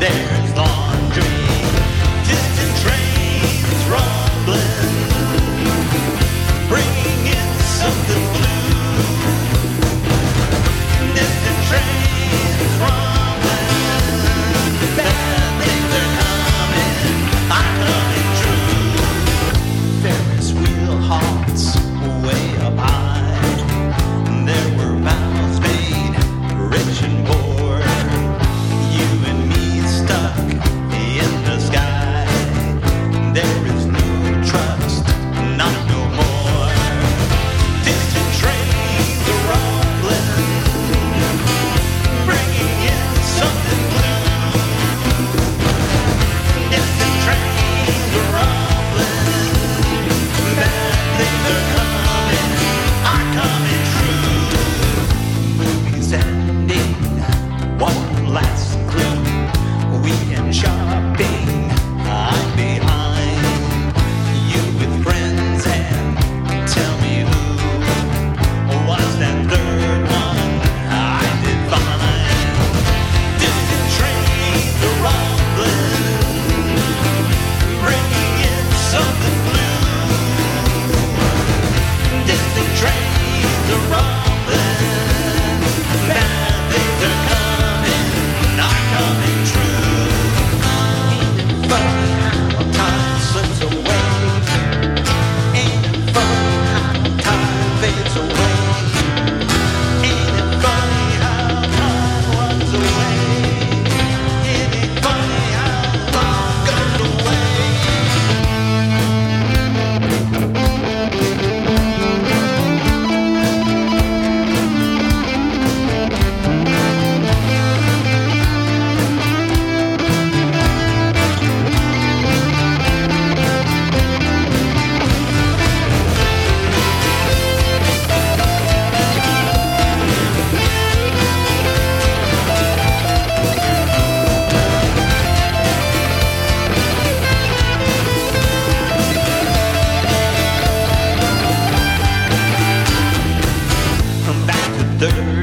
There's laundry. Distant trains rumbling. dirt